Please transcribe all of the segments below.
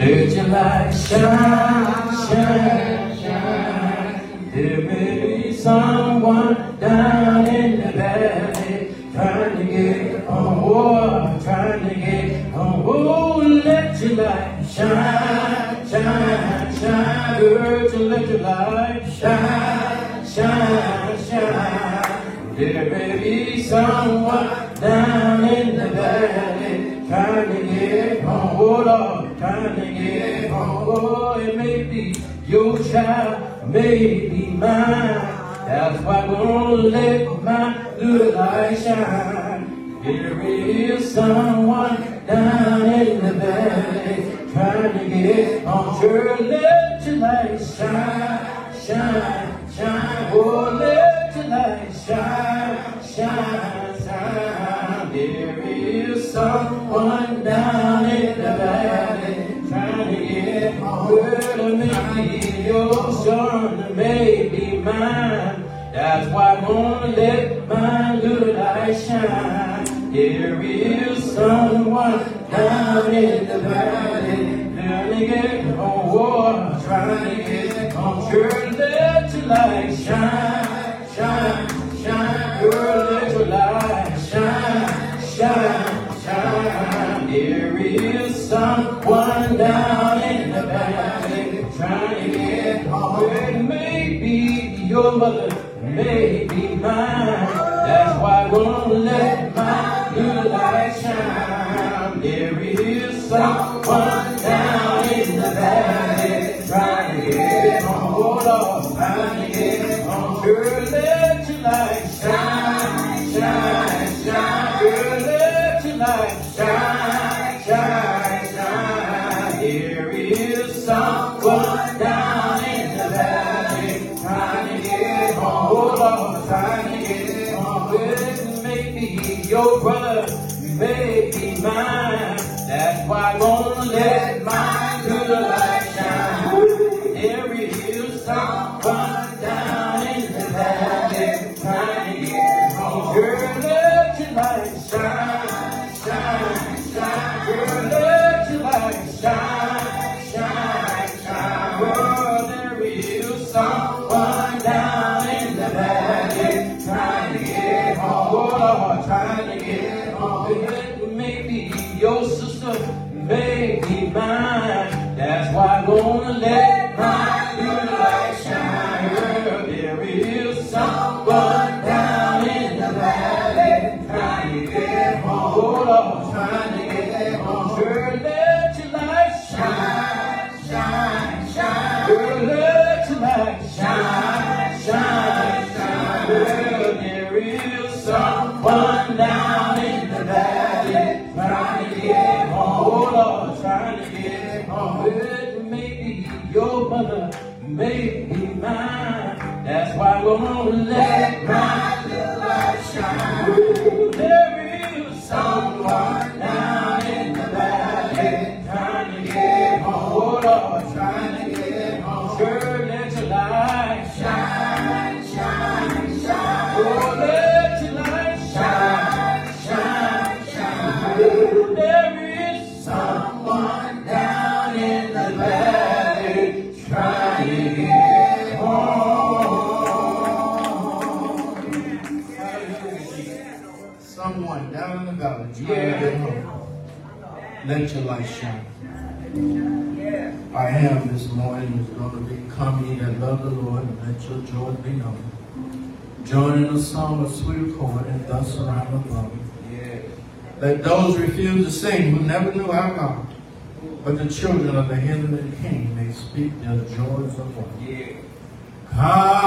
Let your light shine, shine, shine. There may be someone down in the valley trying to get on. Oh, trying to get on. Oh, let your light shine, shine, shine. Let your light shine, shine, shine. There may be someone down in the valley trying to get home. Oh, Get home. Oh, it may be your child, may be mine. That's why I'm gonna let my little light shine. There is someone down in the valley trying to get on Sure, let your light shine, shine, shine. Oh, let your light shine, shine, shine. There is someone down in Well, maybe your son, maybe mine. That's why I'm gonna let my little light shine. There is someone down in the valley trying to get home. Oh, trying to get home. Sure, let your light shine, shine, shine. Girl, mother, maybe mine. That's why I'm gonna let my little light shine. There is someone going Come ye that love the Lord and let your joy be known. Join in a song of sweet accord and thus around the throne. Let those refuse to sing who never knew our God, but the children of the heavenly King may speak their joys of love. Come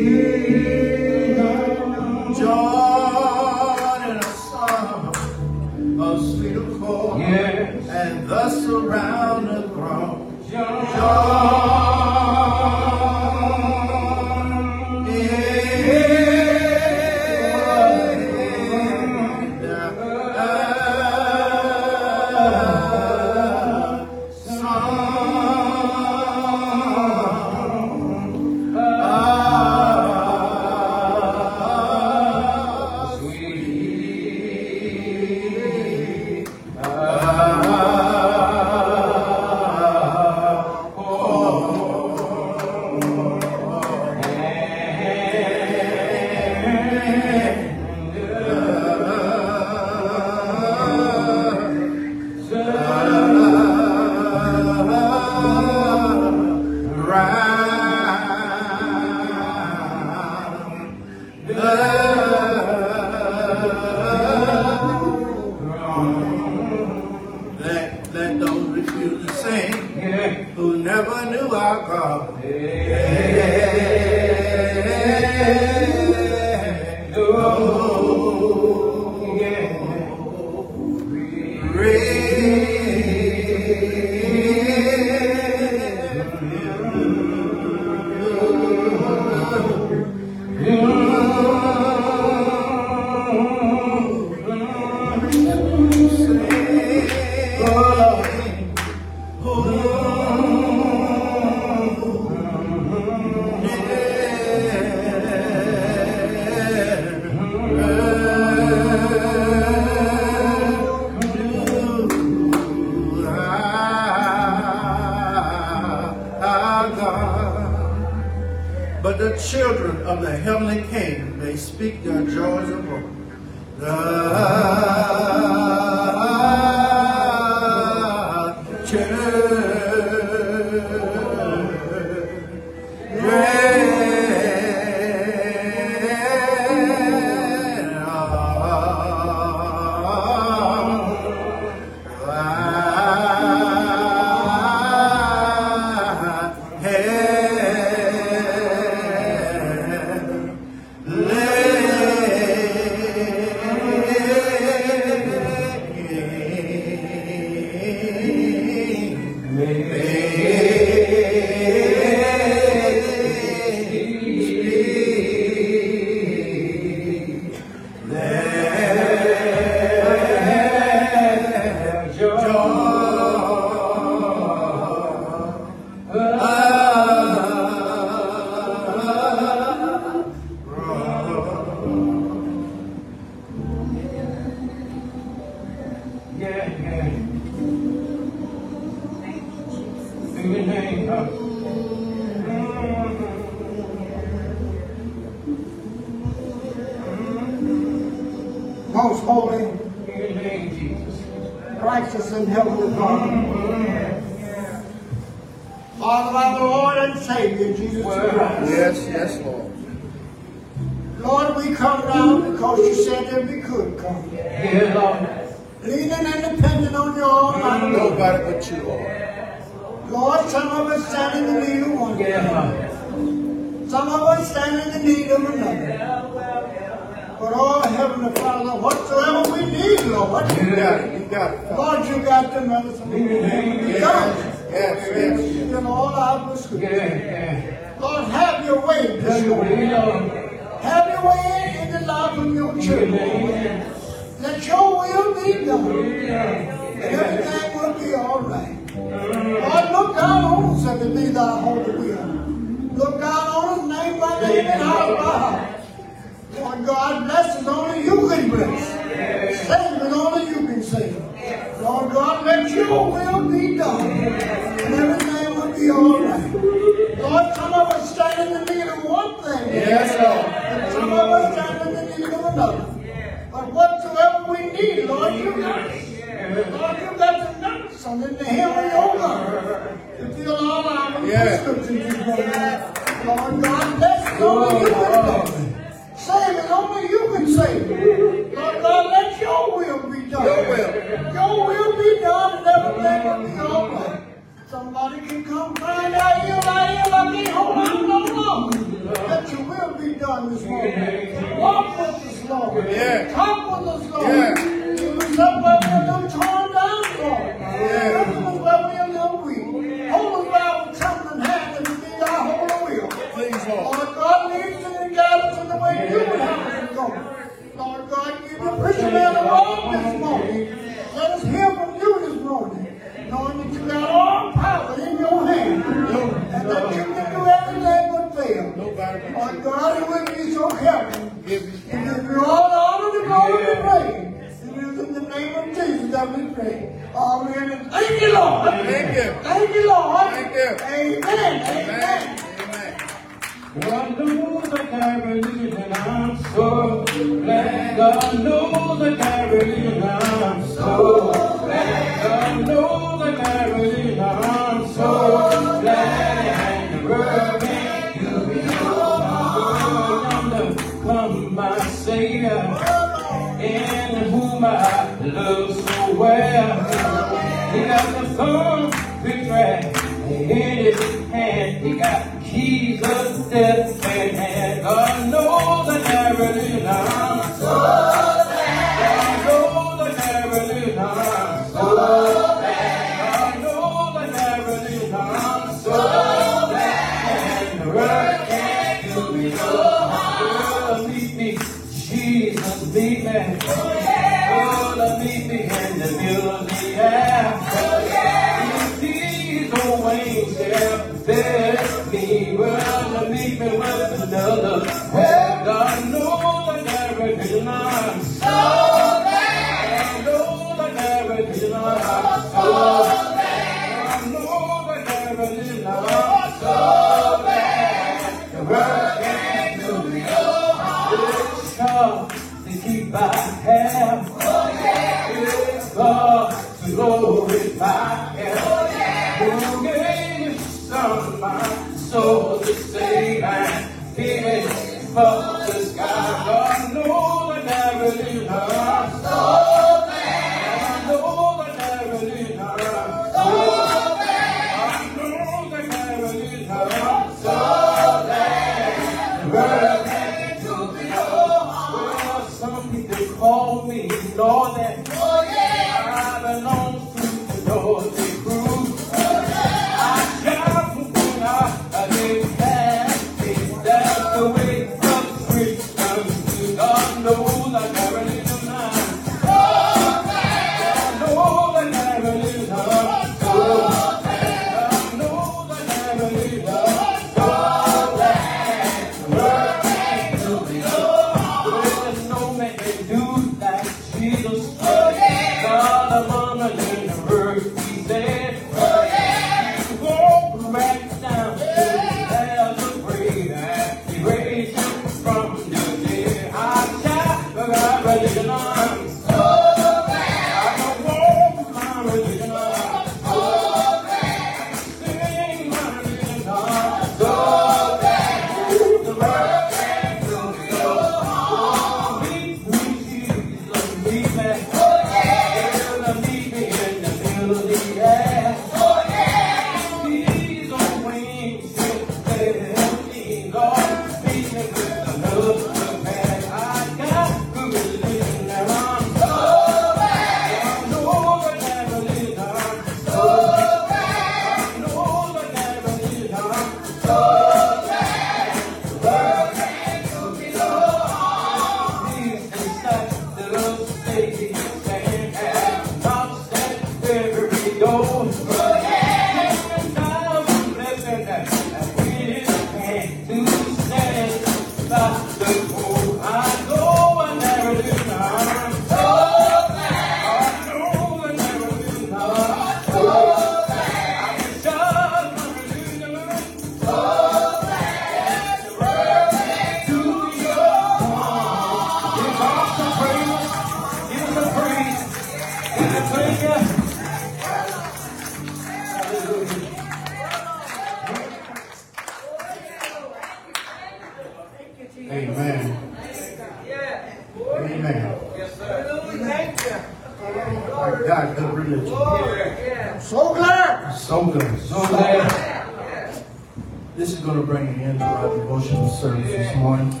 worship service this morning.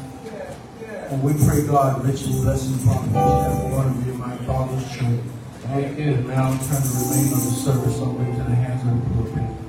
And we pray God richly blessings upon each and every one of you, my father's church. Amen. Now I'm trying to remain on the service, always I'll wait to the hands of the people.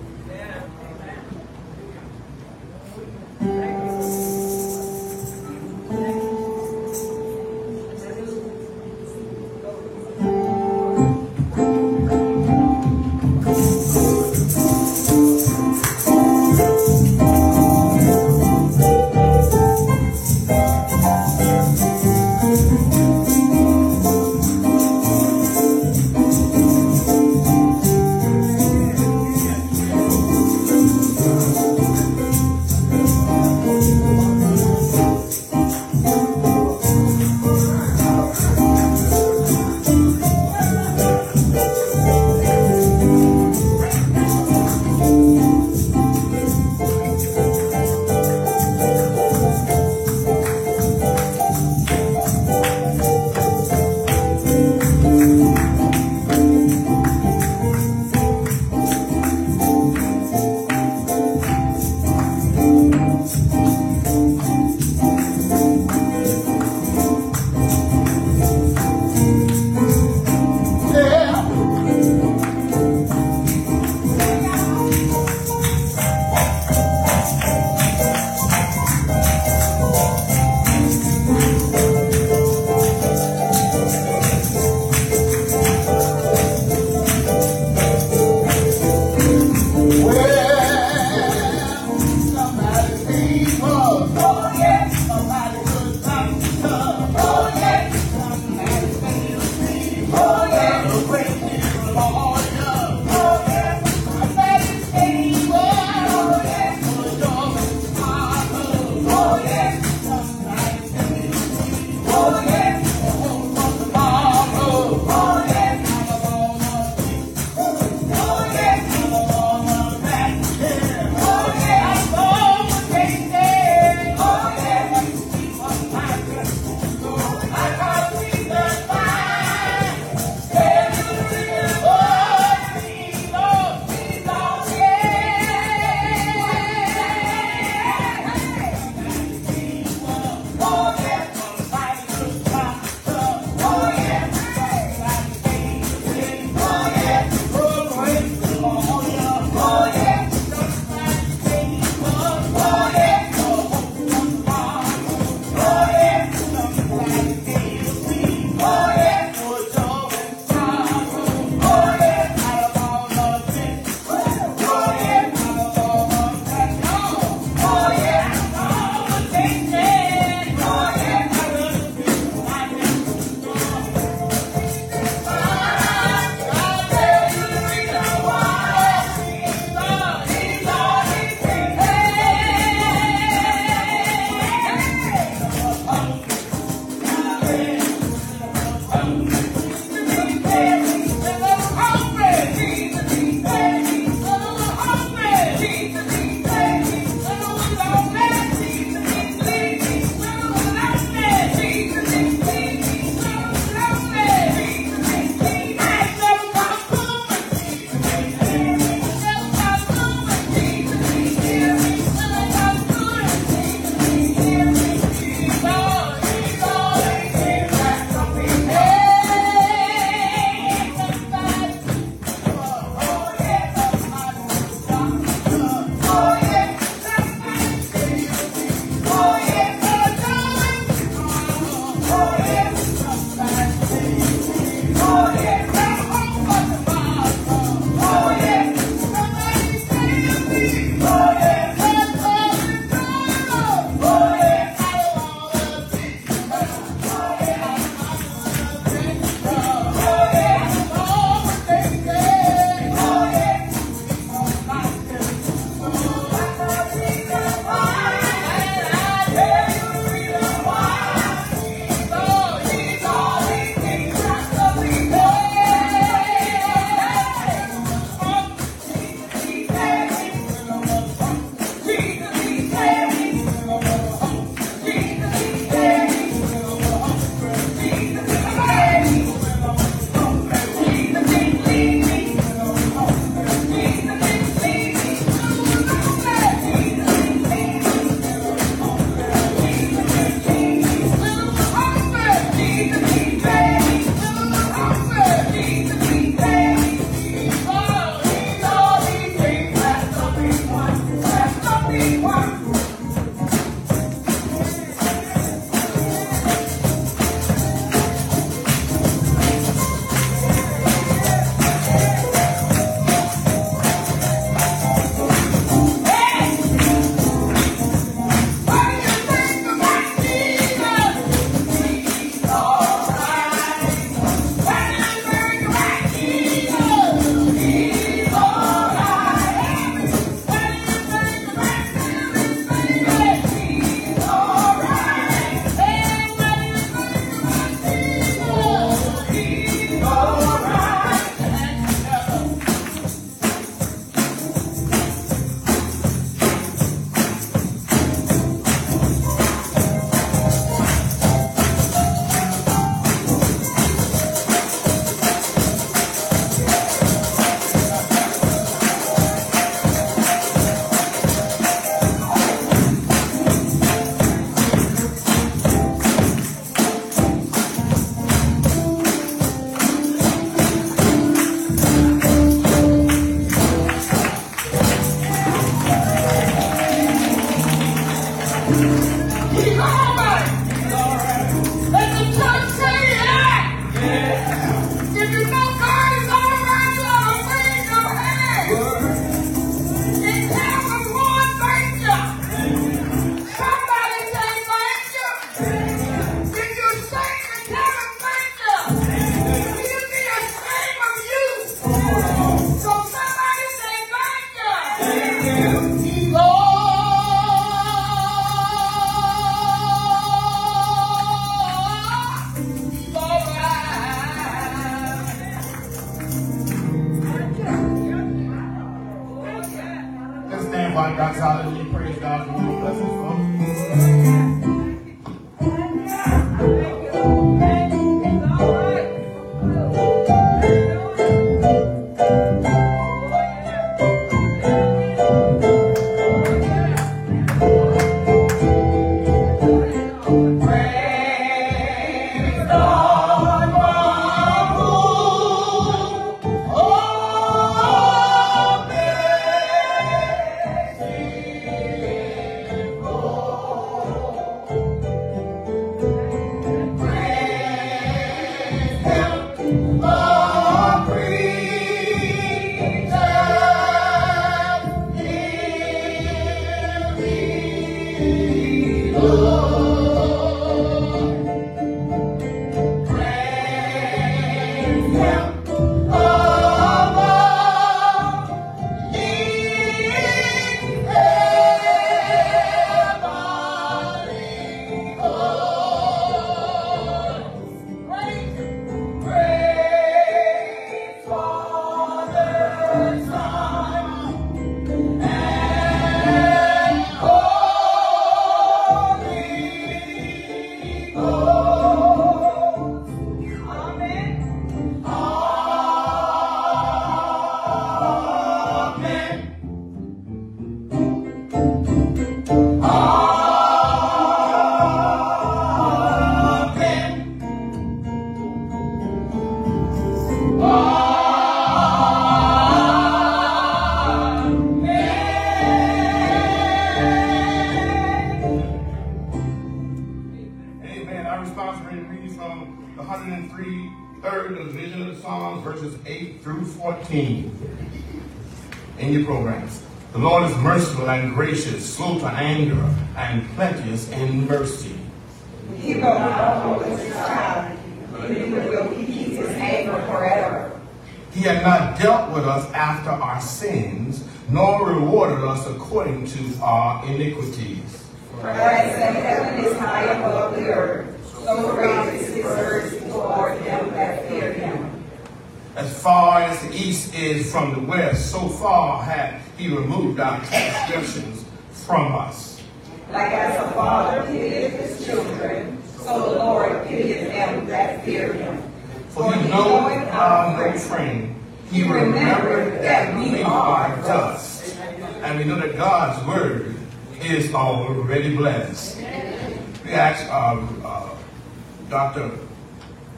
Dr.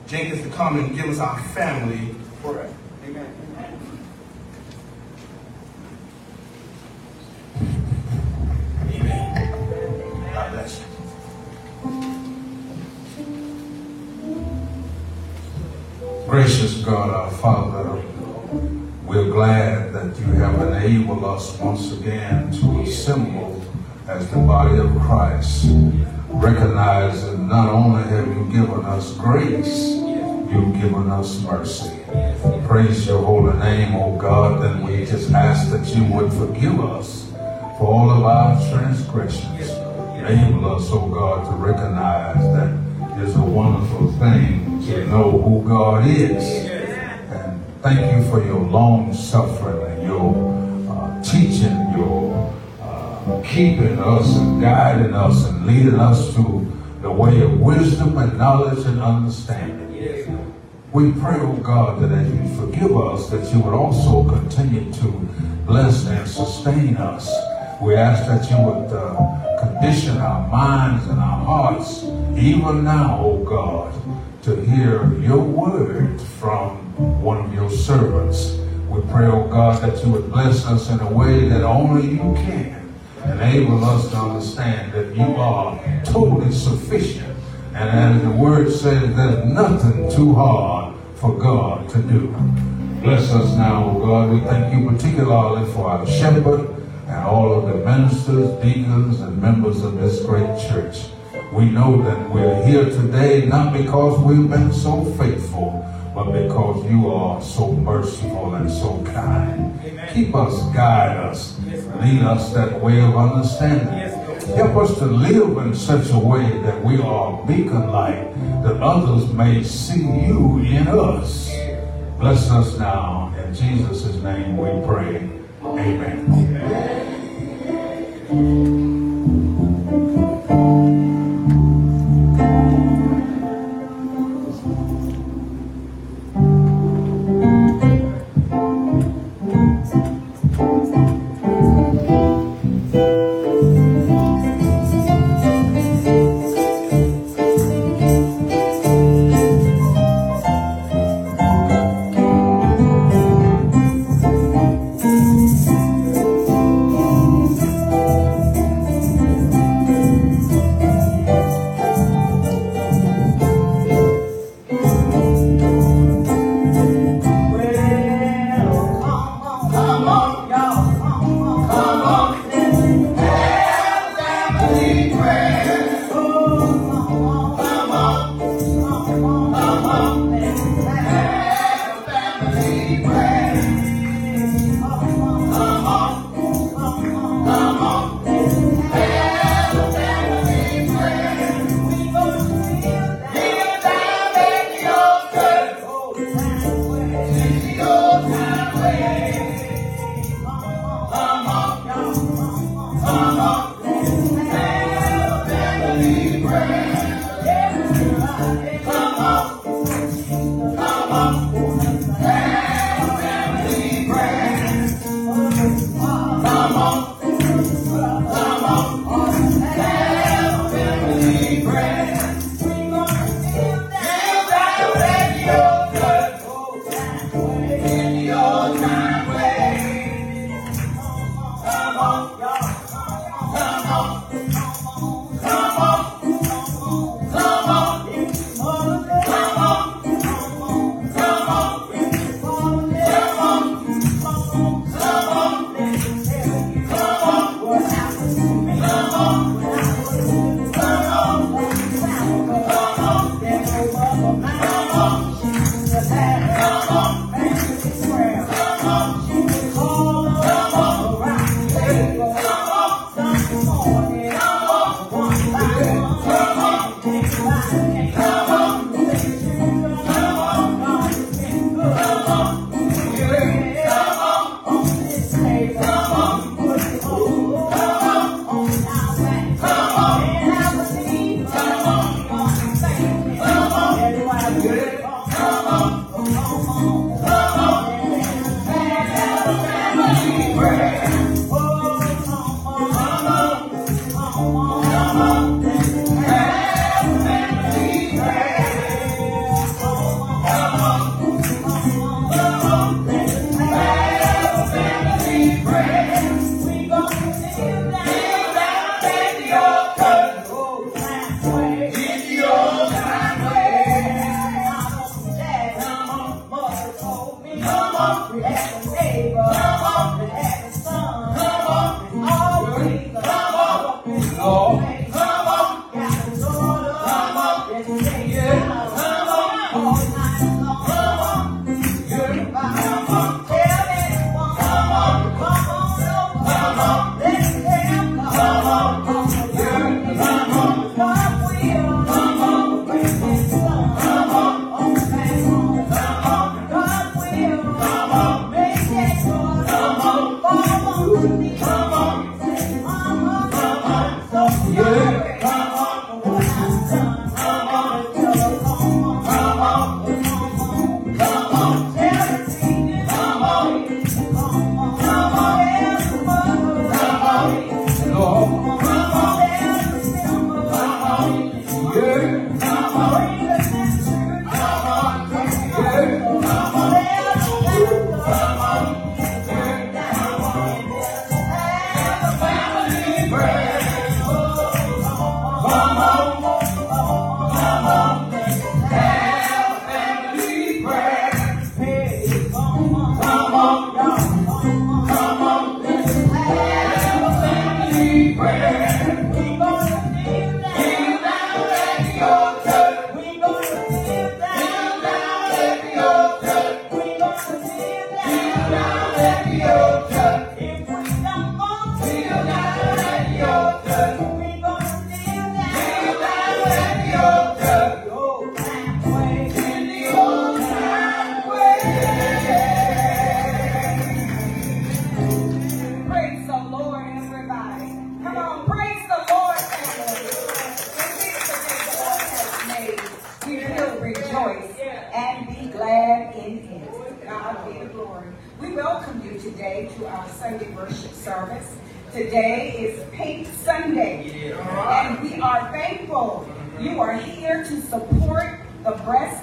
Jenkins to come and give us our family prayer. Amen. Amen. God bless you. Gracious God, our Father, we're glad that you have enabled us once again to assemble as the body of Christ, recognizing not only have you given us grace, you've given us mercy. Praise your holy name, O God, then we just ask that you would forgive us for all of our transgressions. Enable us, O God, to recognize that it's a wonderful thing to know who God is. And thank you for your long suffering and your uh, teaching, your uh, keeping us and guiding us and leading us to the way of wisdom and knowledge and understanding. We pray, oh God, that as you forgive us, that you would also continue to bless and sustain us. We ask that you would uh, condition our minds and our hearts, even now, oh God, to hear your word from one of your servants. We pray, oh God, that you would bless us in a way that only you can. Enable us to understand that you are totally sufficient. And as the word says, there's nothing too hard for God to do. Bless us now, O God. We thank you particularly for our shepherd and all of the ministers, deacons, and members of this great church. We know that we're here today not because we've been so faithful, but because you are so merciful and so kind. Keep us, guide us. lead us that way of understanding. Help us to live in such a way that we are beacon light, that others may see you in us. Bless us now. In Jesus' name we pray. Amen. We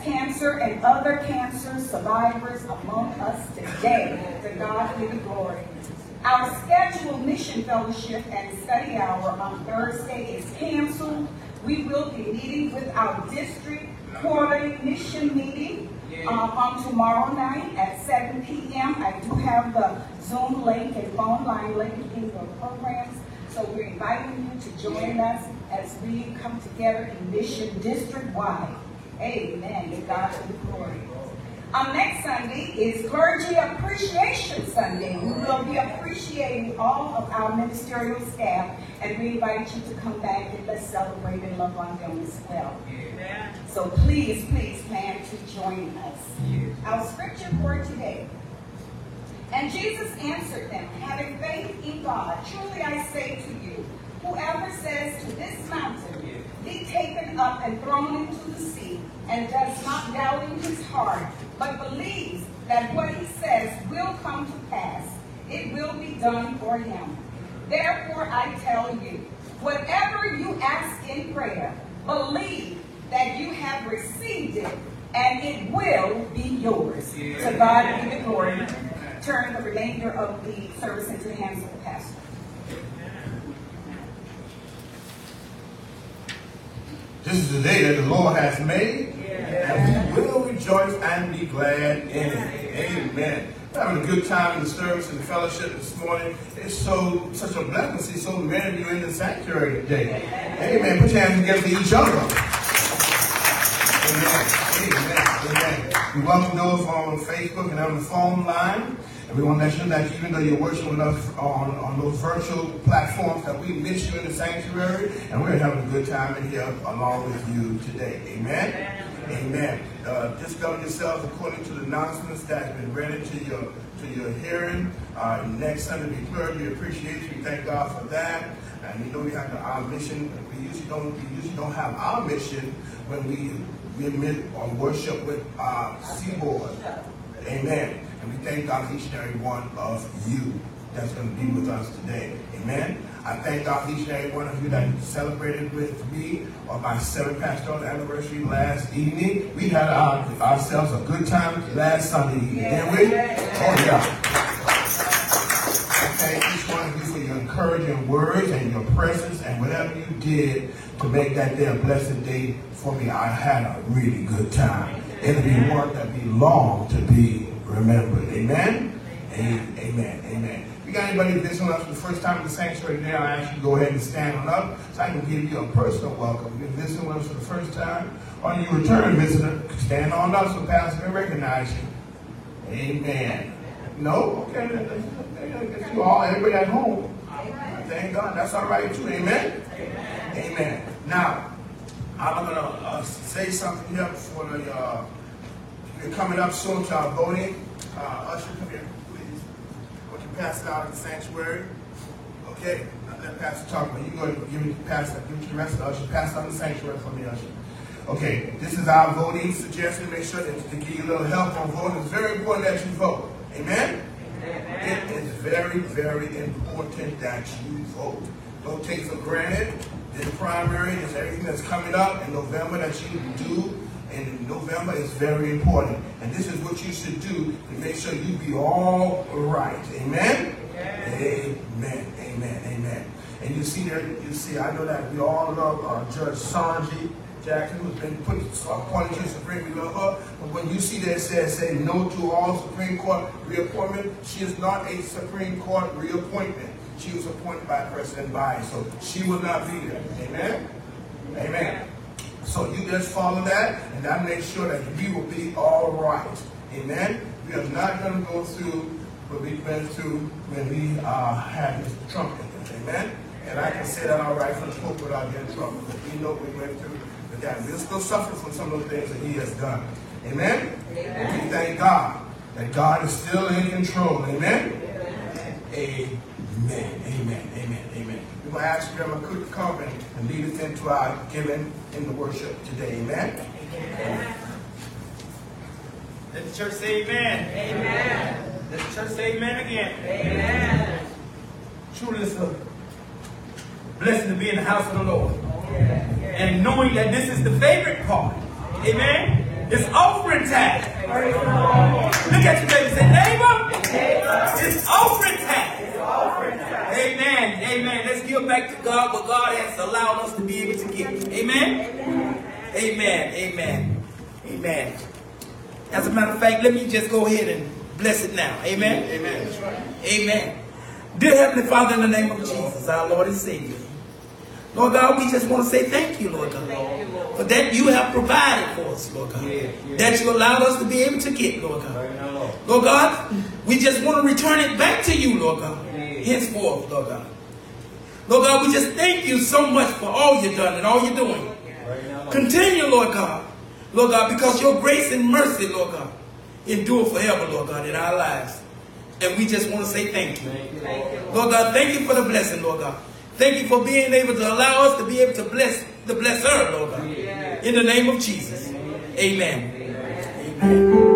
cancer and other cancer survivors among us today. To God be the glory. Our scheduled mission fellowship and study hour on Thursday is canceled. We will be meeting with our district quarterly mission meeting uh, on tomorrow night at 7 p.m. I do have the Zoom link and phone line link in your programs. So we're inviting you to join us as we come together in mission district-wide. Amen. To God the glory. Um, next Sunday is Clergy Appreciation Sunday. We will be appreciating all of our ministerial staff, and we invite you to come back and let's celebrate and love on them as well. So please, please plan to join us. Our scripture for today. And Jesus answered them, having faith in God, truly I say to you, whoever says to this mountain, be taken up and thrown into the sea, and does not doubt in his heart, but believes that what he says will come to pass, it will be done for him. Therefore I tell you, whatever you ask in prayer, believe that you have received it, and it will be yours. To God be the glory. Turn the remainder of the service into the hands of the pastor. This is the day that the Lord has made, and we will rejoice and be glad in it. Amen. We're having a good time in the service and the fellowship this morning. It's so such a blessing to see so many of you in the sanctuary today. Amen. Put your hands together for each other. Amen. Amen. Amen. We welcome those on Facebook and on the phone line. We want to let you that even though you're worshiping us on, on those virtual platforms, that we miss you in the sanctuary, and we're having a good time in here along with you today. Amen. Amen. Uh, just govern yourselves according to the announcements that have been read to your to your hearing. Uh, next Sunday, be appreciation. We thank God for that. And you know we have our mission. We usually don't we usually don't have our mission when we we admit or worship with uh, Seaboard. Amen. And we thank God for each and every one of you that's going to be with us today. Amen. I thank God for each and every one of you that celebrated with me on my seventh pastoral anniversary last evening. We had our, ourselves a good time last Sunday evening, didn't we? Oh, yeah. I thank each one of you for your encouraging words and your presence and whatever you did to make that day a blessed day for me. I had a really good time. It'll be one that be long to be remembered. Amen? Amen. Amen. If you got anybody visiting us for the first time in the sanctuary now, I ask you to go ahead and stand on up so I can give you a personal welcome. If you're visiting with us for the first time, or you return visitor, stand on up so Pastor can recognize you. Amen. No? Okay. you all, everybody at home. Thank God. That's all right too. Amen? Amen. Now, I'm going to uh, say something here for the, uh, we're coming up soon to our voting. Uh, Usher, come here, please. Would you pass it out in the sanctuary? Okay, Now let Pastor talk, but you go and give me, the pass it, give me the rest of the usher, pass it out in the sanctuary for me, Usher. Okay, this is our voting suggestion. Make sure that to give you a little help on voting. It's very important that you vote. Amen? It is very, very important that you vote. Don't take for granted the primary is everything that's coming up in November that you do. And in November is very important. And this is what you should do to make sure you be all right. Amen? Amen. Amen. Amen. And you see there, you see, I know that we all love uh, Judge Sanji Jackson, who's been put, appointed to the Supreme Court. Love her. But when you see that it says, say no to all Supreme Court reappointment, she is not a Supreme Court reappointment. She was appointed by President Biden, so she will not be there. Amen? Amen. So you just follow that, and that makes sure that we will be all right. Amen? We are not going to go through what we went through when we uh, had Mr. Trump in. Amen? And I can say that all right from the pulpit without getting in trouble. Because we know we went through the that. We're still suffering from some of the things that he has done. Amen? And we thank God that God is still in control. Amen? Amen. Amen. Amen. Amen. We're going to ask Grandma Cook to come and, and lead us into our giving in the worship today. Amen? Let the church say amen. Amen. Let the church say amen again. Amen. Truly it's a blessing to be in the house of the Lord. And knowing that this is the favorite part. Amen. It's offering time. Look at your neighbor and say, neighbor, it's offering time. Amen. Amen. Let's give back to God what God has allowed us to be able to give. Amen. Amen. Amen. Amen. As a matter of fact, let me just go ahead and bless it now. Amen. Amen. Amen. Dear Heavenly Father, in the name of Jesus, our Lord and Savior. Lord God, we just want to say thank you, Lord God, for that you have provided for us, Lord God, that you allowed us to be able to get, Lord God. Lord God, we just want to return it back to you, Lord God, henceforth, Lord God. Lord God, we just thank you so much for all you've done and all you're doing. Continue, Lord God, Lord God, because your grace and mercy, Lord God, endure forever, Lord God, in our lives. And we just want to say thank you. Lord God, thank you for the blessing, Lord God. Thank you for being able to allow us to be able to bless the blesser, Lord God. In the name of Jesus. Amen. Amen.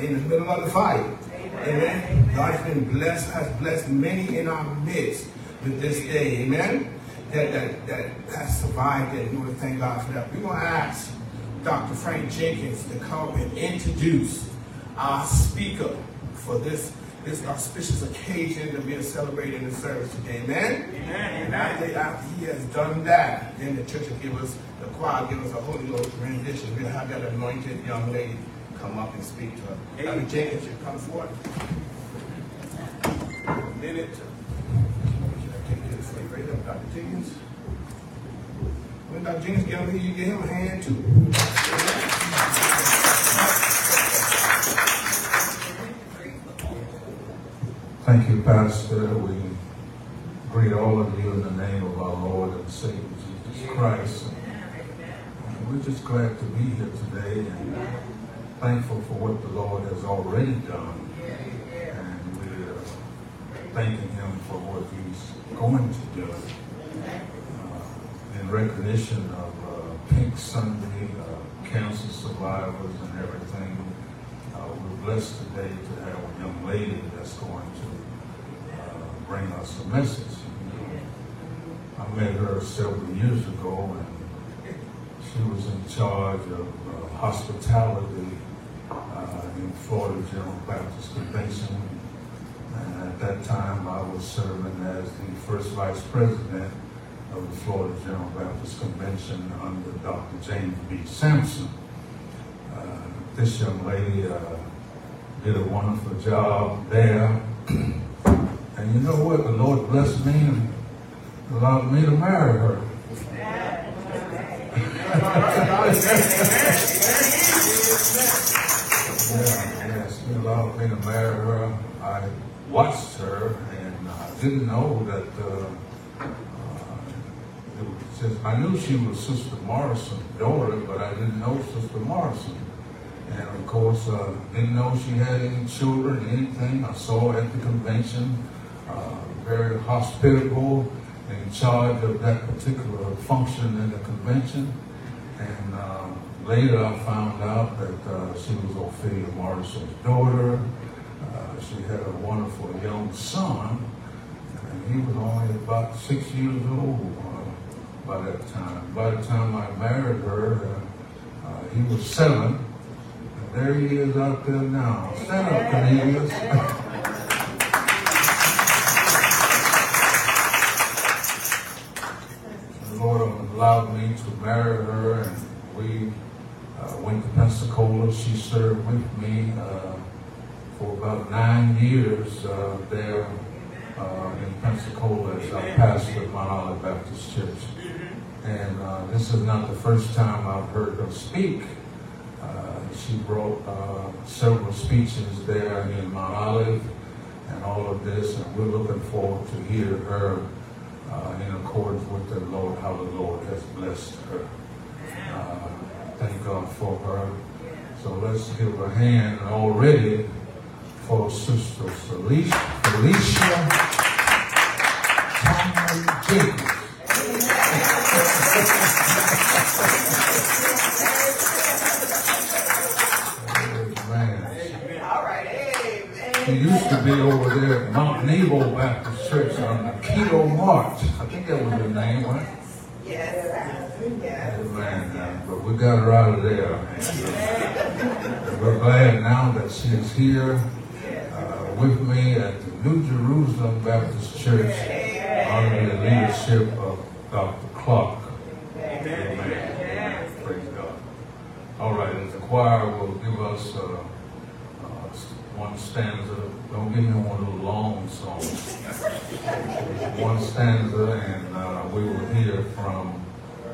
In the middle of the fight. Amen. God has been blessed, has blessed many in our midst with this day. Amen. that, that, that has survived it. We want to thank God for that. We want to ask Dr. Frank Jenkins to come and introduce our speaker for this this auspicious occasion that we are celebrating the service today. Amen? Amen. And after, after he has done that, then the church will give us, the choir give us a Holy Ghost rendition. We'll have that anointed young lady come up and speak to her. Dr. Jenkins, you come forward. A minute. Should I take this slate right up, Dr. Jenkins? When Dr. Jenkins get over here, you give him a hand too. Thank you, Pastor. We greet all of you in the name of our Lord and Savior Jesus Christ. And we're just glad to be here today and thankful for what the Lord has already done. And we're thanking Him for what He's going to do. Uh, in recognition of uh, Pink Sunday, uh, cancer survivors, and everything, uh, we're blessed today to have a young lady that's going to uh, bring us a message. I met her several years ago, and she was in charge of uh, hospitality in Florida General Baptist Convention. And at that time, I was serving as the first vice president of the Florida General Baptist Convention under Dr. James B. Sampson. Uh, this young lady uh, did a wonderful job there. and you know what? The Lord blessed me and allowed me to marry her. Yeah, yes, he allowed me to marry her. I watched her and I didn't know that uh, uh, just, I knew she was Sister Morrison's daughter, but I didn't know Sister Morrison. And of course, uh, didn't know she had any children, or anything. I saw her at the convention, uh, very hospitable, in charge of that particular function in the convention. And uh, later I found out that uh, she was Ophelia Morrison's daughter. Uh, she had a wonderful young son, and he was only about six years old uh, by that time. By the time I married her, uh, uh, he was seven. And there he is out there now. Stand up, Cornelius. the Lord allowed me to marry her, and we went to Pensacola. She served with me uh, for about nine years uh, there uh, in Pensacola as I pastored Mount Olive Baptist Church. And uh, this is not the first time I've heard her speak. Uh, she wrote uh, several speeches there in Mount Olive and all of this, and we're looking forward to hear her uh, in accordance with the Lord, how the Lord has blessed her. Thank God for her. So let's give a hand already for Sister Felicia, Felicia Thomas Jacobs. She used to be over there at Mount Nebo Baptist Church on the Keto March. I think that was her name, right? Yes, yes. Amen. Uh, But we got her out of there. And, We're glad now that she's here uh, with me at the New Jerusalem Baptist Church under the leadership of Dr. Clark. Amen. Praise God. All right, and the choir will give us uh, uh, one stanza. Don't give me one of the long songs. One stanza, and uh, we will hear from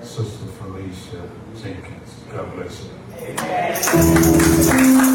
Sister Felicia Jenkins. God bless you. I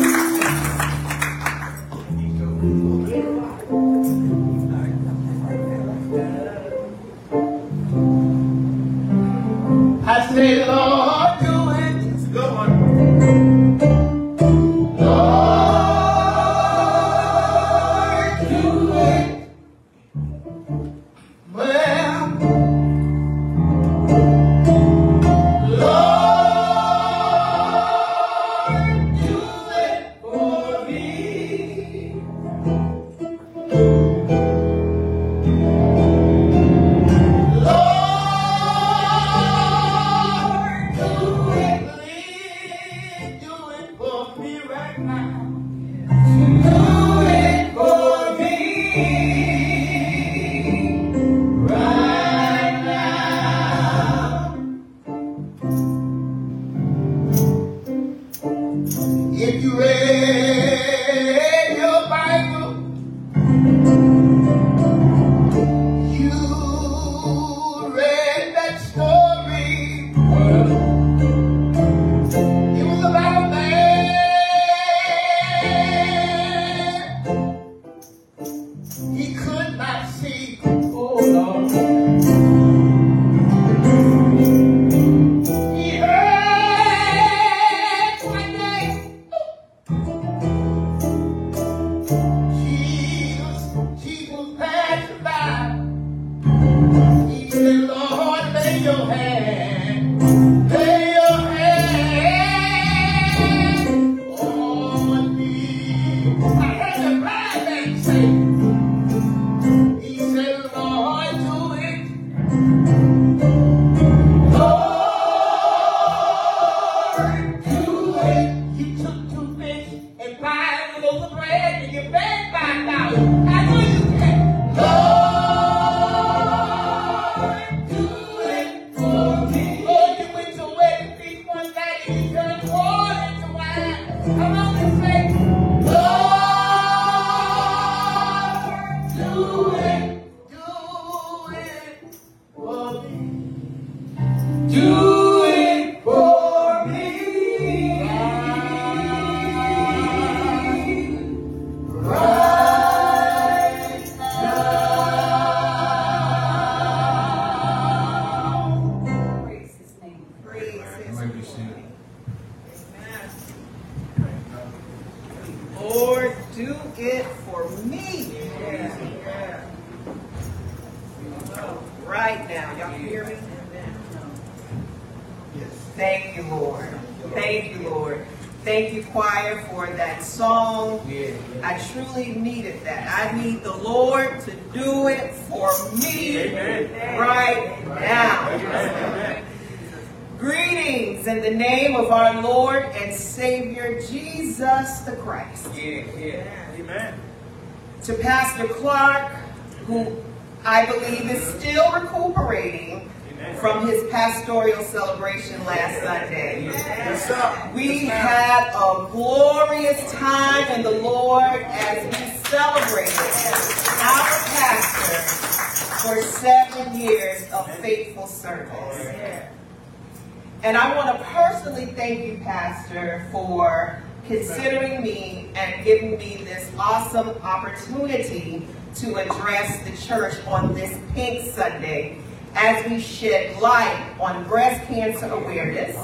as we shed light on breast cancer awareness.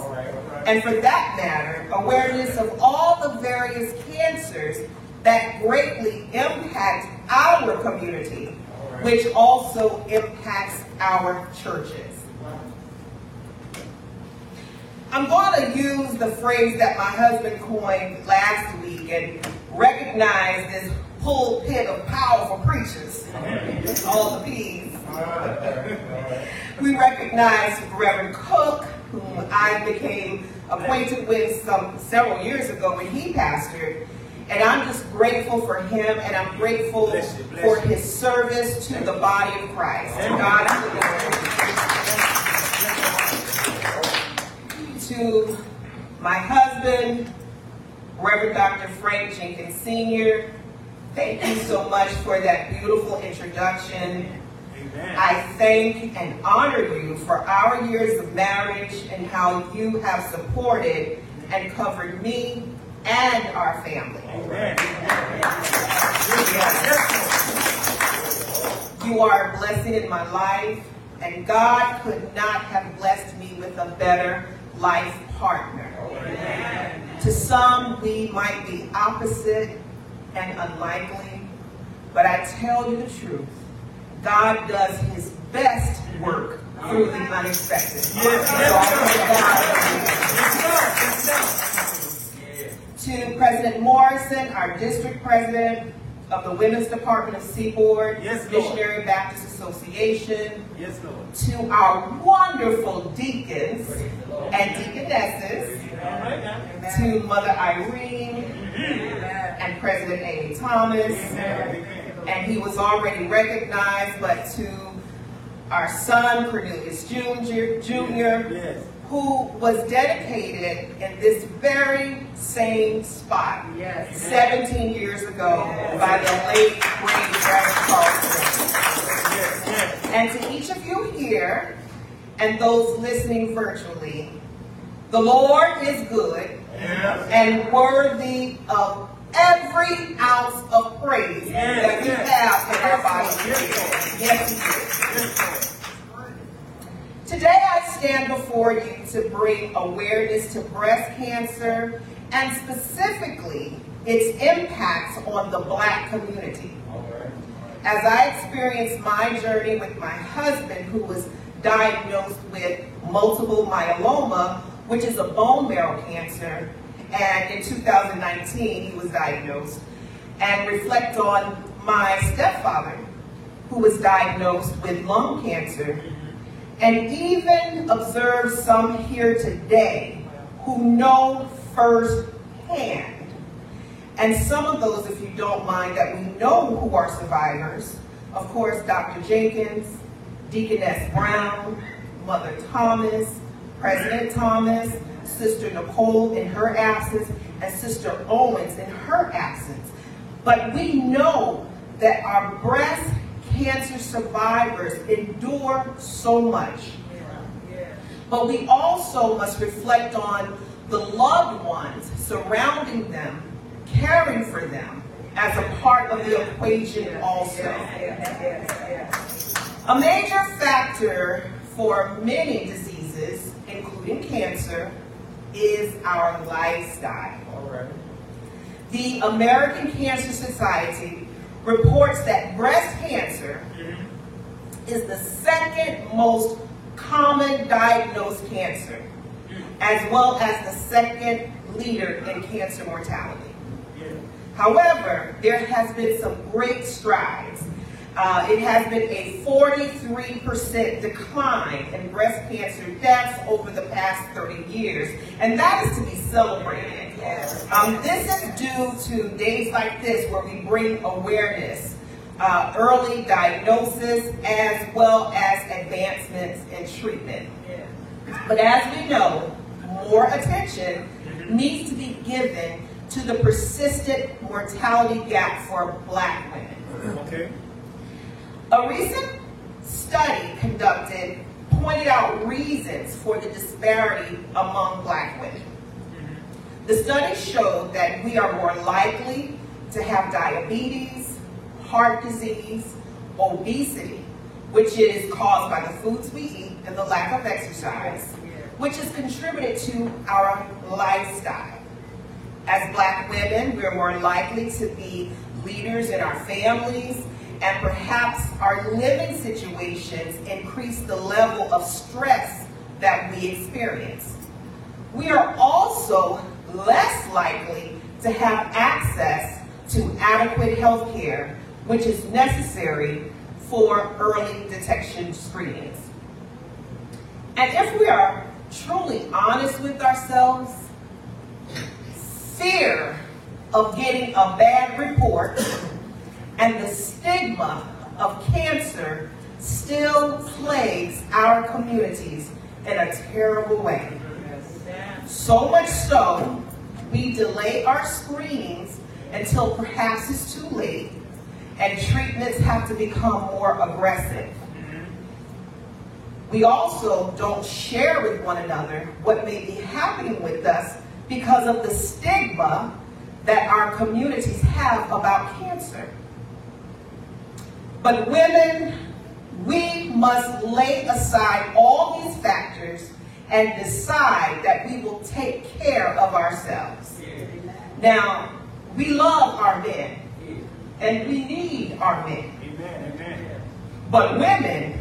And for that matter, awareness of all the various cancers that greatly impact our community, which also impacts our churches. I'm going to use the phrase that my husband coined last week and recognize this pulpit of powerful preachers. All the P's. We recognize Reverend Cook, whom I became acquainted with some several years ago when he pastored. And I'm just grateful for him and I'm grateful for his service to the body of Christ. To God be the glory to my husband, Reverend Dr. Frank Jenkins Sr. Thank you so much for that beautiful introduction. I thank and honor you for our years of marriage and how you have supported and covered me and our family. You are a blessing in my life, and God could not have blessed me with a better life partner. To some, we might be opposite and unlikely, but I tell you the truth. God does his best work through the unexpected. I thank To President Morrison, our district president of the Women's Department of Seaboard Yes, Lord. Missionary Baptist Association, Yes, Lord. to our wonderful deacons and deaconesses, to Mother Irene and President Amy Thomas, and he was already recognized, but to our son Cornelius Jr., Jr. Yes. who was dedicated in this very same spot 17 years ago by the late great Reverend Carlson. And to each of you here and those listening virtually, the Lord is good and worthy of every ounce of praise that we have in our bodies. Yes, He is. Today I stand before you to bring awareness to breast cancer and specifically its impacts on the black community. As I experienced my journey with my husband who was diagnosed with multiple myeloma, which is a bone marrow cancer, and in 2019 he was diagnosed, and reflect on my stepfather who was diagnosed with lung cancer and even observe some here today who know firsthand. And some of those, if you don't mind, that we know who are survivors. Of course, Dr. Jenkins, Deaconess Brown, Mother Thomas, President Thomas, Sister Nicole in her absence, and Sister Owens in her absence. But we know that our breast cancer survivors endure so much. But we also must reflect on the loved ones surrounding them, caring for them as a part of the equation also. A major factor for many diseases, including cancer, is our lifestyle. The American Cancer Society reports that breast cancer mm-hmm. is the second most common diagnosed cancer, mm-hmm. as well as the second leader in cancer mortality. However, there has been some great strides. Uh, it has been a 43% decline in breast cancer deaths over the past 30 years, and that is to be celebrated. Um, this is due to days like this where we bring awareness, uh, early diagnosis, as well as advancements in treatment. But as we know, more attention needs to be given to the persistent mortality gap for black women. Okay. A recent study conducted pointed out reasons for the disparity among black women. Mm-hmm. The study showed that we are more likely to have diabetes, heart disease, obesity, which is caused by the foods we eat and the lack of exercise, which is contributed to our lifestyle. As black women, we're more likely to be leaders in our families, and perhaps our living situations increase the level of stress that we experience. We are also less likely to have access to adequate health care, which is necessary for early detection screenings. And if we are truly honest with ourselves, fear of getting a bad report and the stigma of cancer still plagues our communities in a terrible way. So much so, we delay our screenings until perhaps it's too late and treatments have to become more aggressive. We also don't share with one another what may be happening with us because of the stigma that our communities have about cancer. But women, we must lay aside all these factors and decide that we will take care of ourselves. Now, we love our men, and we need our men. But women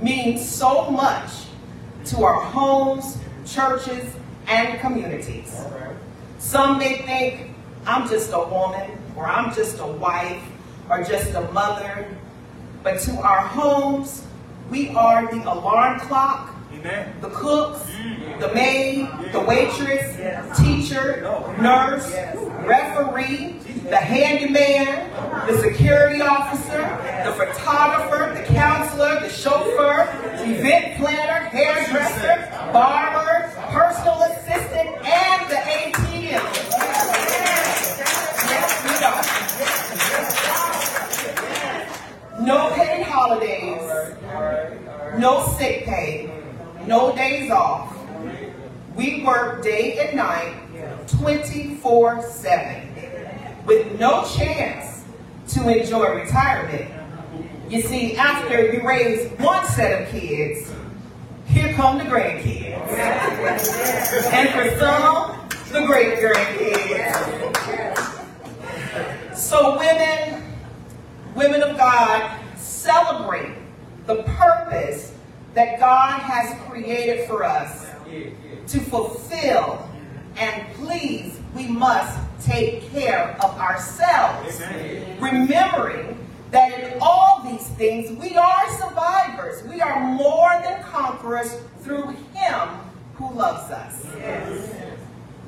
mean so much to our homes, churches, and communities. Some may think, I'm just a woman, or I'm just a wife, or just a mother. But to our homes, we are the alarm clock, the cooks, the maid, the waitress, teacher, nurse, referee, the handyman, the security officer, the photographer, the counselor, the chauffeur, event planner, hairdresser, barber, no paid holidays, no sick pay, no days off. We work day and night, 24 7, with no chance to enjoy retirement. You see, after you raise one set of kids, here come the grandkids. and for some, the great grandkids. So, women, women of God, celebrate the purpose that God has created for us to fulfill. And please, we must take care of ourselves. Remembering that in all these things, we are survivors. We are more than conquerors through Him who loves us.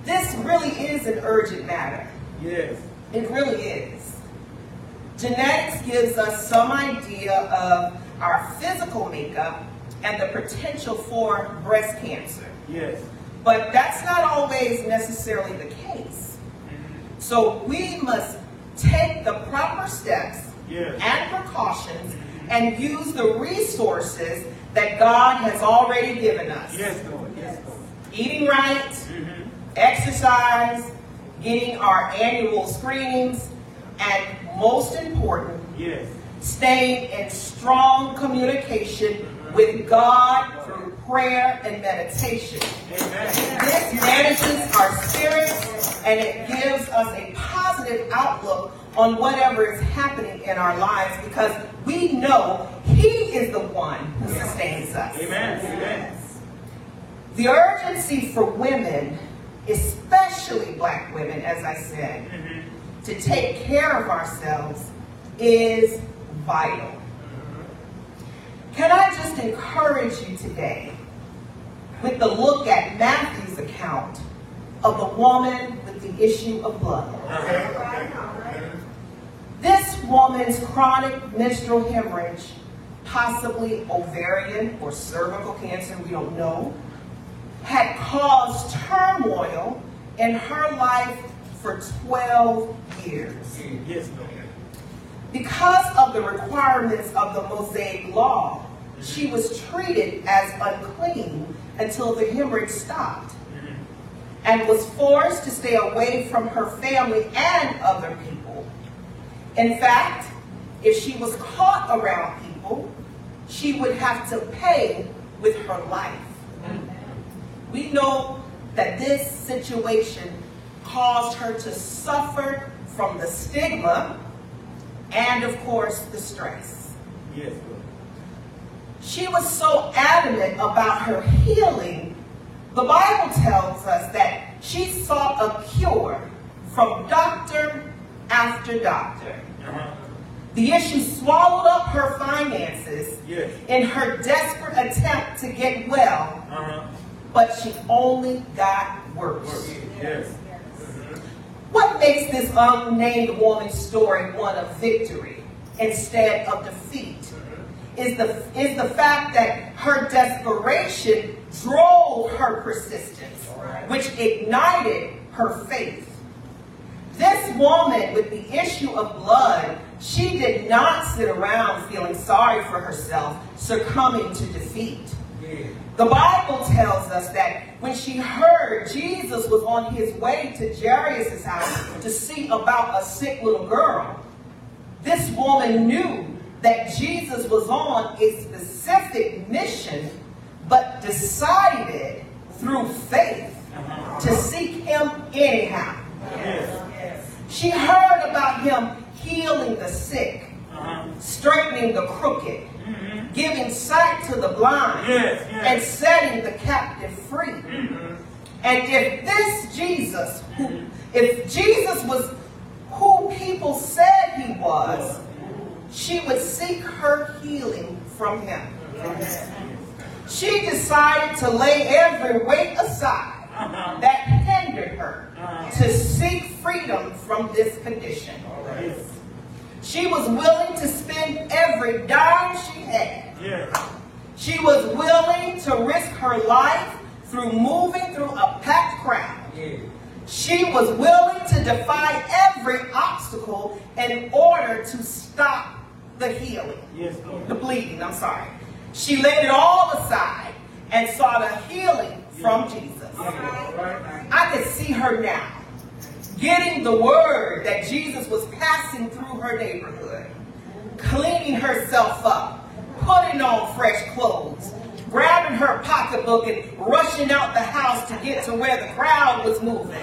This really is an urgent matter. Yes. It really is. Genetics gives us some idea of our physical makeup and the potential for breast cancer. Yes. But that's not always necessarily the case. So we must take the proper steps Yes. and precautions and use the resources that God has already given us. Yes, Lord. Yes, Lord. Eating right, Mm-hmm. exercise, getting our annual screenings, and most important, Yes. staying in strong communication with God through prayer and meditation. Amen. This manages our spirits and it gives us a positive outlook on whatever is happening in our lives because we know He is the one who sustains us. Amen. Amen. The urgency for women, especially black women, as I said, mm-hmm. To take care of ourselves is vital. Can I just encourage you today with the look at Matthew's account of the woman with the issue of blood? This woman's chronic menstrual hemorrhage, possibly ovarian or cervical cancer, we don't know, had caused turmoil in her life for 12 years. Yes. Because of the requirements of the Mosaic law, she was treated as unclean until the hemorrhage stopped mm-hmm. and was forced to stay away from her family and other people. In fact, if she was caught around people, she would have to pay with her life. Mm-hmm. We know that this situation caused her to suffer from the stigma and, of course, the stress. Yes, She was so adamant about her healing, the Bible tells us that she sought a cure from doctor after doctor. Uh-huh. The issue swallowed up her finances Yes. in her desperate attempt to get well, Uh-huh. but she only got worse. Yes. What makes this unnamed woman's story one of victory instead of defeat is the, is the fact that her desperation drove her persistence, which ignited her faith. This woman with the issue of blood, she did not sit around feeling sorry for herself, succumbing to defeat. The Bible tells us that when she heard Jesus was on his way to Jairus' house to see about a sick little girl, this woman knew that Jesus was on a specific mission, but decided through faith to seek him anyhow. She heard about him healing the sick, uh-huh. straightening the crooked, giving sight to the blind, Yes, yes. and setting the captive free. Mm-hmm. And if this Jesus, who, if Jesus was who people said he was, she would seek her healing from him. She decided to lay every weight aside uh-huh. that hindered her uh-huh. to seek freedom from this condition. She was willing to spend every dime she had. Yes. She was willing to risk her life through moving through a packed crowd. Yeah. She was willing to defy every obstacle in order to stop the healing Yes, Lord. the bleeding, I'm sorry. She laid it all aside and sought a healing from Jesus. Right. I can see her now, getting the word that Jesus was passing through her neighborhood, cleaning herself up, putting on fresh clothes, grabbing her pocketbook and rushing out the house to get to where the crowd was moving,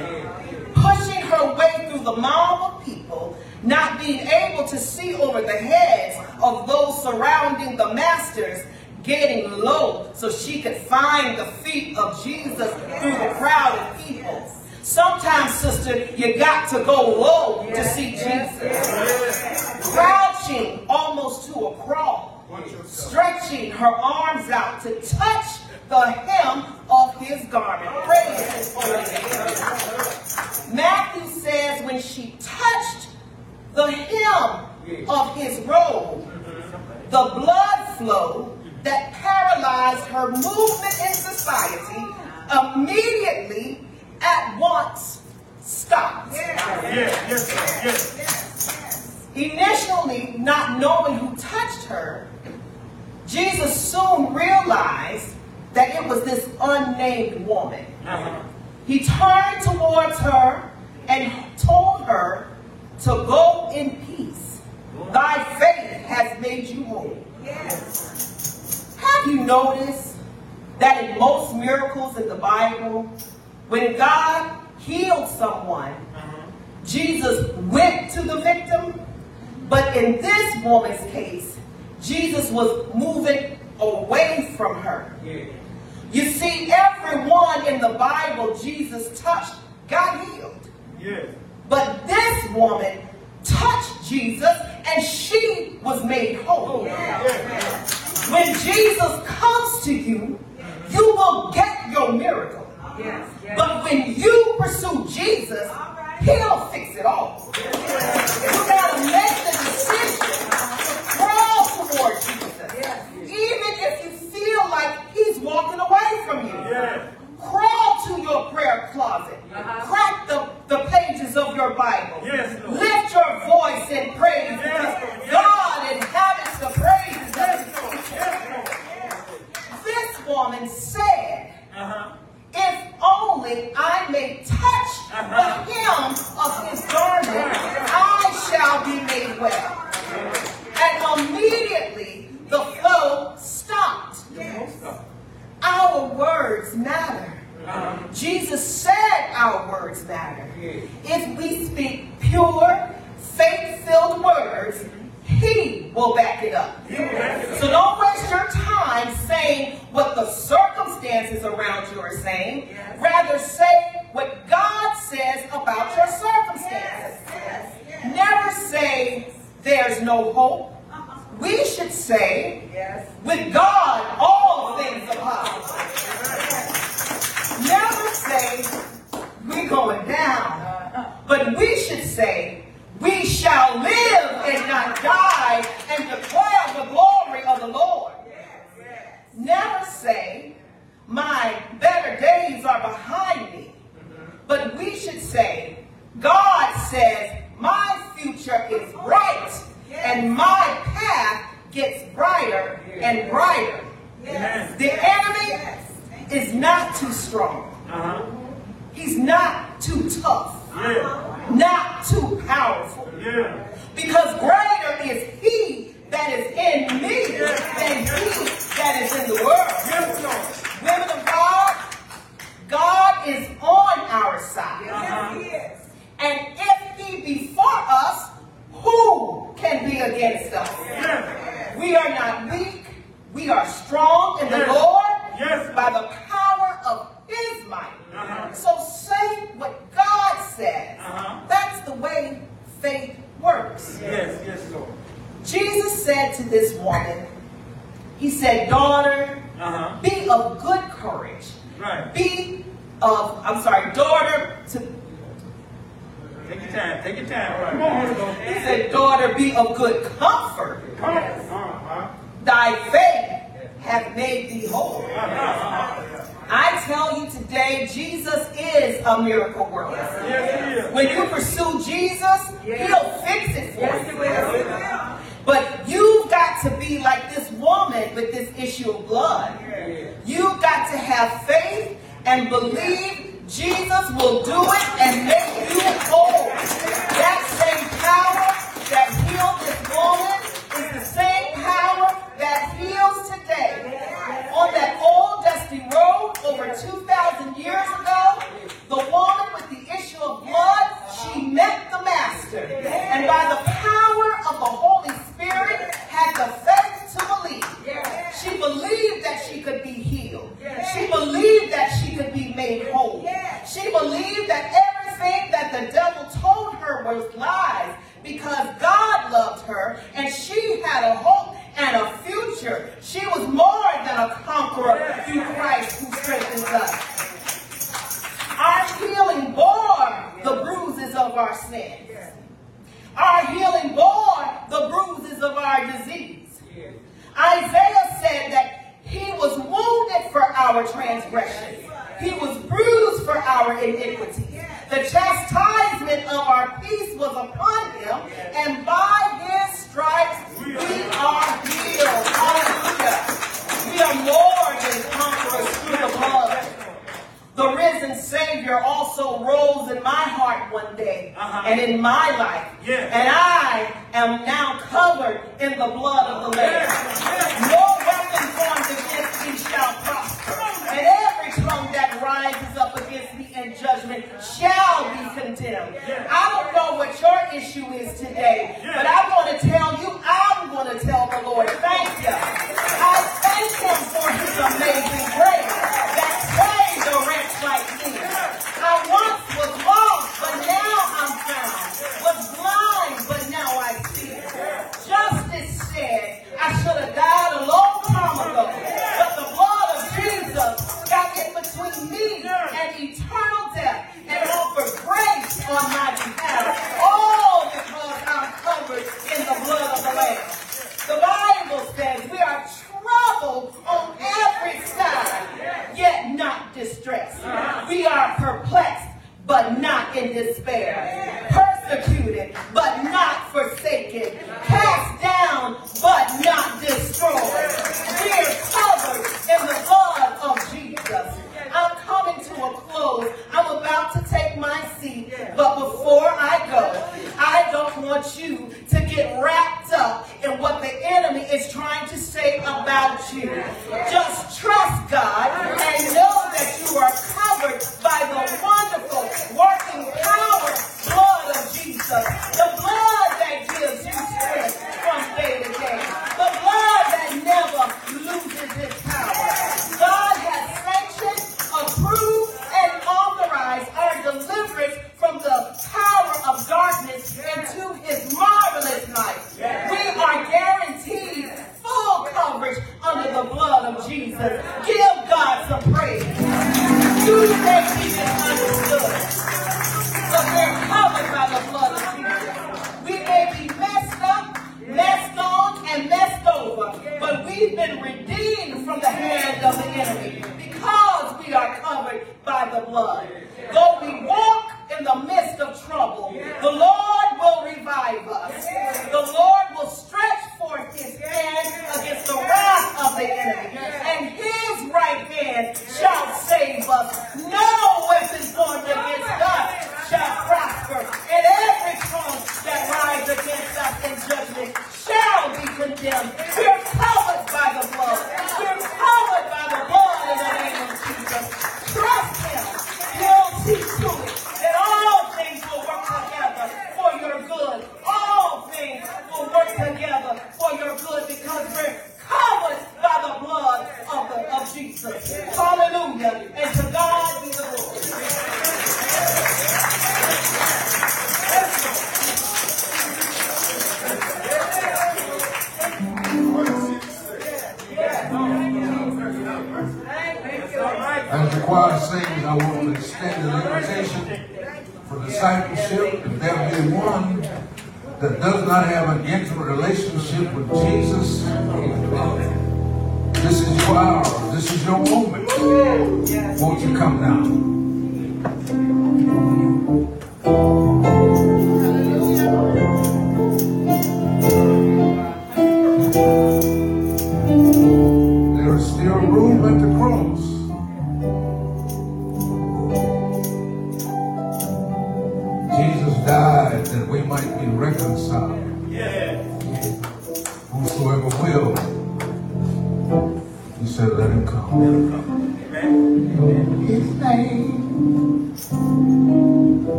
pushing her way through the mob of people, not being able to see over the heads of those surrounding the masters, getting low so she could find the feet of Jesus through the crowd of people. Sometimes, sister, you got to go low to see Jesus. Crouching almost to a crawl, stretching her arms out to touch the hem of his garment. Praise his holy name. Matthew says when she touched the hem of his robe, the blood flow that paralyzed her movement in society immediately at once stopped. Initially, not knowing who touched her, Jesus soon realized that it was this unnamed woman. Uh-huh. He turned towards her and told her to go in peace. Thy faith has made you whole. Have you noticed that in most miracles in the Bible, when God healed someone, Jesus went to the victim? But in this woman's case, Jesus was moving away from her. You see, everyone in the Bible Jesus touched got healed. But this woman touched Jesus and she was made whole. When Jesus comes to you, you will get your miracle. But when you pursue Jesus, he'll fix it all. You gotta make the decision to crawl toward Jesus. Even if you feel like he's walking away from you. Crawl to your prayer closet. Crack the, the pages of your Bible. Lift your voice in praise Yes. God inhabits the praises. This woman said, Uh-huh. If only I may touch the hem of his garment, I shall be made well. And immediately the flow stopped. Our words matter. Jesus said our words matter. If we speak pure, faith-filled words, he will back it up. So don't your time saying what the circumstances around you are saying. Rather say what God says about your circumstances. Never say there's no hope. Uh-uh. We should say, with God, all things are possible. Never say, we're going down. Uh-uh. But we should say, we shall live and not die and declare the glory of the Lord. Never say, my better days are behind me. But we should say, God says, my future is bright and my path gets brighter and brighter. The enemy is not too strong. Uh-huh. He's not too tough. Yeah. Not too powerful. Yeah. Because greater is he that is in me than he that is in the world. Yes, Lord. Women of God, God is on our side. And if he be for us, who can be against us? Yes. We are not weak. We are strong in the Yes. Lord Yes. by the power of his might. Uh-huh. So say what God says. Uh-huh. That's the way faith works. Yes, yes, Lord. Jesus said to this woman, He said, Daughter, Uh-huh. be of good courage. Right. Be of, I'm sorry, daughter, to, Take your time. Take your time. Come on, Holy Ghost. he said, Daughter, be of good comfort. Come on. Uh-huh. Thy faith hath made thee whole. Uh-huh. I tell you today, Jesus is a miracle worker. Yes, he is. When you pursue Jesus, He'll fix it for you. But you've got to be like this woman with this issue of blood. You've got to have faith and believe Jesus will do it and make you whole. That same power that healed this woman is the same power that heals today. On that old dusty road over 2,000 years ago, the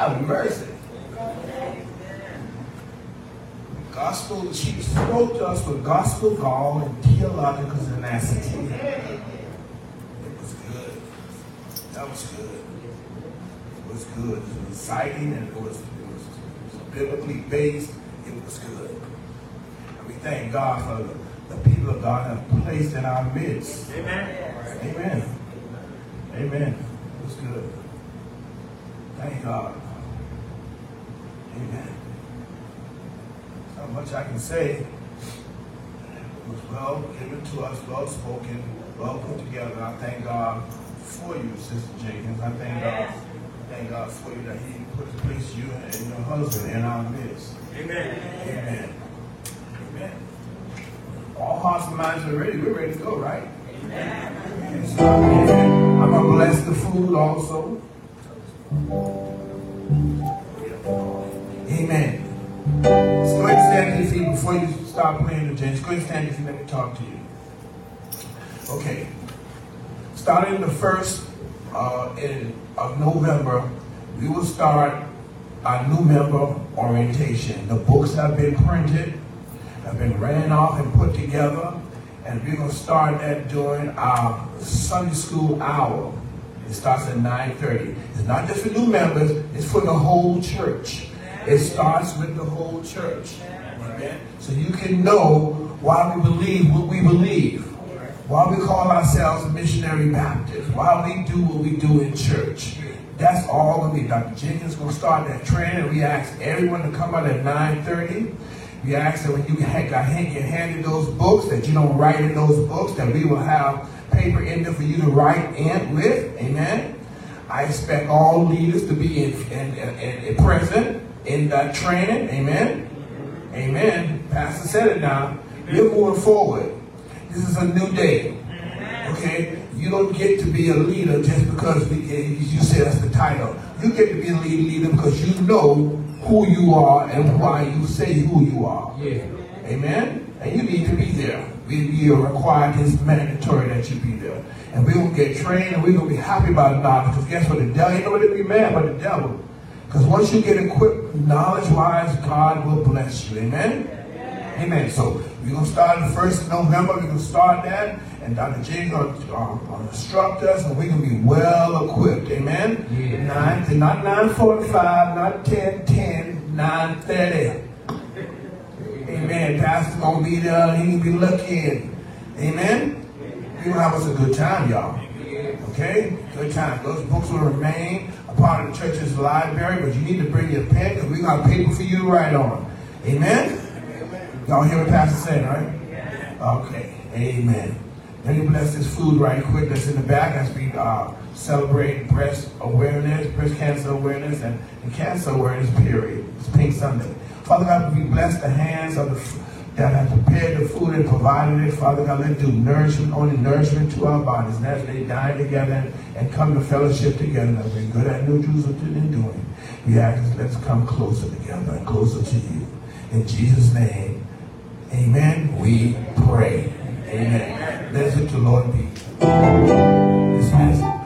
Have mercy. Gospel, she spoke to us with gospel gall and theological tenacity. It was good. That was good. It was good. It was exciting and it was, it was, it was biblically based. It was good. And we thank God for the, the people of God have placed in our midst. Amen. Amen. Amen. It was good. Thank God. Amen. Not much I can say. It was well given to us, well spoken, well put together. I thank God for you, Sister Jenkins. I thank God, thank God for you that He put placed you and your husband in our midst. Amen. Amen. Amen. All hearts and minds are ready. We're ready to go, right? Amen. So, amen. I'm gonna bless the food also. Amen. So go ahead and stand to your feet before you start playing the James. Go ahead and stand if you let me talk to you. Okay. Starting the first uh, in of November, we will start our new member orientation. The books have been printed, have been ran off and put together, and we're gonna start that during our Sunday school hour. It starts at 9:30. It's not just for new members; it's for the whole church. It starts with the whole church. So you can know why we believe what we believe. Why we call ourselves missionary Baptists. Why we do what we do in church. That's all of me. Dr. Jenkins going to start that training. We ask everyone to come out at 9.30. We ask that when you ha- got hand- get handed those books, that you don't write in those books, that we will have paper in there for you to write in with. Amen. I expect all leaders to be in, in, in, in present in that training. Amen. Amen. Pastor said it now. We're moving forward. This is a new day. Okay? You don't get to be a leader just because we, you say that's the title. You get to be a lead leader because you know who you are and why you say who you are. Yeah. Amen? And you need to be there. We, are required, it's mandatory that you be there. And we're going to get trained and we're going to be happy about it now because guess what? The devil, ain't nobody to be mad about the devil. Because once you get equipped knowledge-wise, God will bless you. Amen? Amen. So we're going to start the 1st of November. We're going to start that. And Dr. J is going to uh, uh, instruct us and we're going to be well equipped. Amen? Yeah. Nine to not 945, not 10, 10, 930. Amen. Pastor's gonna be there. He can be looking. Amen. We're gonna have us a good time, y'all. Okay? Good time. Those books will remain part of the church's library, but you need to bring your pen because we got paper for you to write on. Amen? Y'all hear what Pastor said, right? Okay. Amen. Let me bless this food right quick that's in the back as we uh, celebrate breast awareness, breast cancer awareness, and, and cancer awareness period. It's Pink Sunday. Father God, we bless the hands of the that have prepared the food and provided it. Father God, let do nourishment, only nourishment to our bodies. And as they dine together and come to fellowship together, as we're good at New Jerusalem in doing, we ask, let's come closer together and closer to you. In Jesus' name, amen, we pray. Amen. Let's to the Lord be. Dismissed. Let